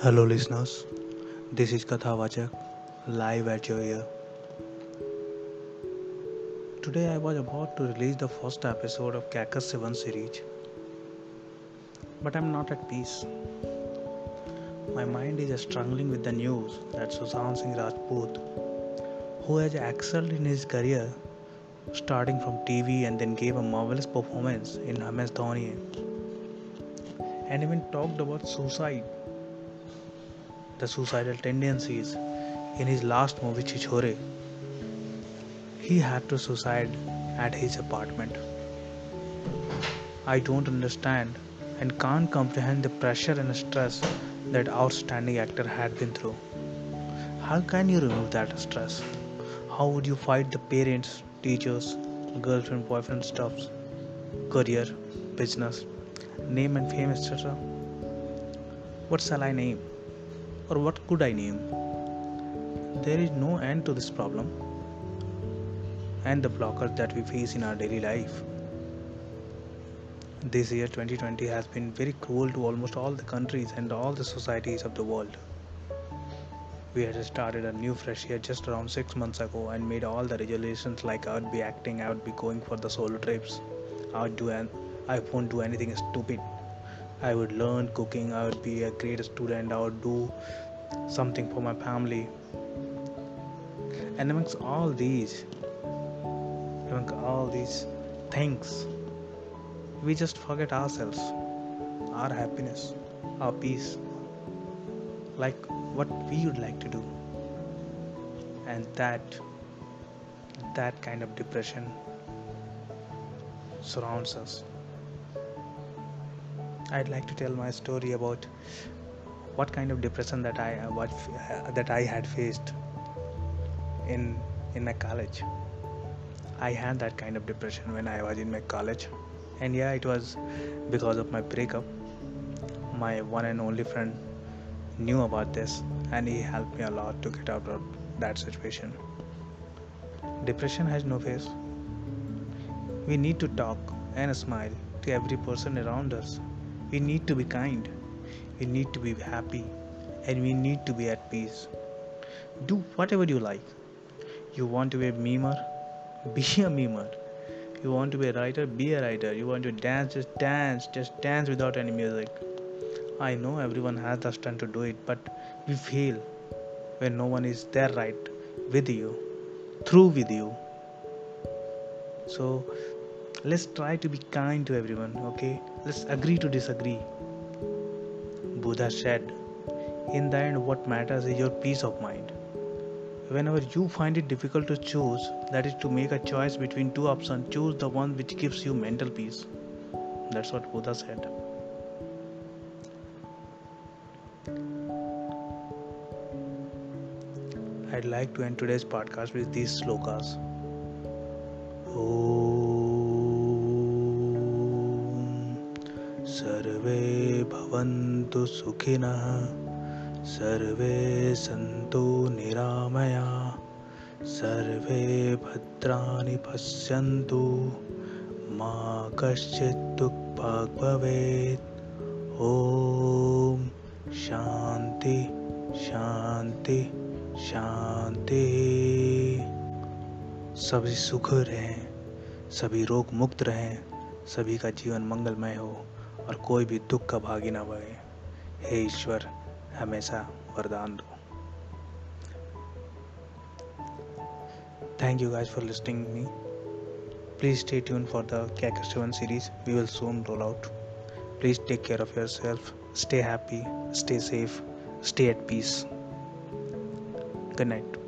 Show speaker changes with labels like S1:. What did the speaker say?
S1: Hello, listeners. This is Katha Vachak, live at your ear. Today, I was about to release the first episode of Kakas 7 series, but I'm not at peace. My mind is struggling with the news that Sushant Singh Rajput, who has excelled in his career, starting from TV and then gave a marvelous performance in MS Dhoni, and even talked about suicide the suicidal tendencies in his last movie Chhichhore. He had to suicide at his apartment. I don't understand and can't comprehend the pressure and stress that outstanding actor had been through. How can you remove that stress? How would you fight the parents, teachers, girlfriend, boyfriend stuffs, career, business, name and fame, etc.? What shall I name? Or what could I name? There is no end to this problem and the blockers that we face in our daily life. This year 2020 has been very cruel to almost all the countries and all the societies of the world. We had started a new fresh year just around 6 months ago and made all the resolutions like I would be acting, I would be going for the solo trips, I would do an I won't do anything stupid I would learn cooking, I would be a great student, I would do something for my family. And amongst all these, among all these things, we just forget ourselves, our happiness, our peace, like what we would like to do. And that, that kind of depression surrounds us. I'd like to tell my story about what kind of depression that I what that I had faced in in my college. I had that kind of depression when I was in my college, and yeah, it was because of my breakup. My one and only friend knew about this, and he helped me a lot to get out of that situation. Depression has no face. We need to talk and smile to every person around us we need to be kind, we need to be happy, and we need to be at peace. Do whatever you like. You want to be a memer? Be a memer. You want to be a writer? Be a writer. You want to dance? Just dance. Just dance without any music. I know everyone has the strength to do it, but we fail when no one is there right with you, through with you. So let's try to be kind to everyone okay? Let's agree to disagree. Buddha said in the end what matters is your peace of mind. Whenever you find it difficult to choose that is to make a choice between two options choose the one which gives you mental peace. That's what buddha said. I'd like to end today's podcast with these slokas. Oh. सर्वे भवन्तु सुखिनः, सर्वे सन्तु निरामया, सर्वे भद्राणि पश्यन्तु, मा कश्चित् दुःखभाग् भवेत् ॐ शान्ति शान्ति शांति सभी सुख रहें, सभी रोग मुक्त रहें, सभी का जीवन मंगलमय हो। और कोई भी दुख का भागी ना बने हे ईश्वर, हमेशा वरदान दो। Thank you guys for listening me please stay tune for the कैकर seven series we will soon roll out please take care of your self stay happy stay safe stay at peace good night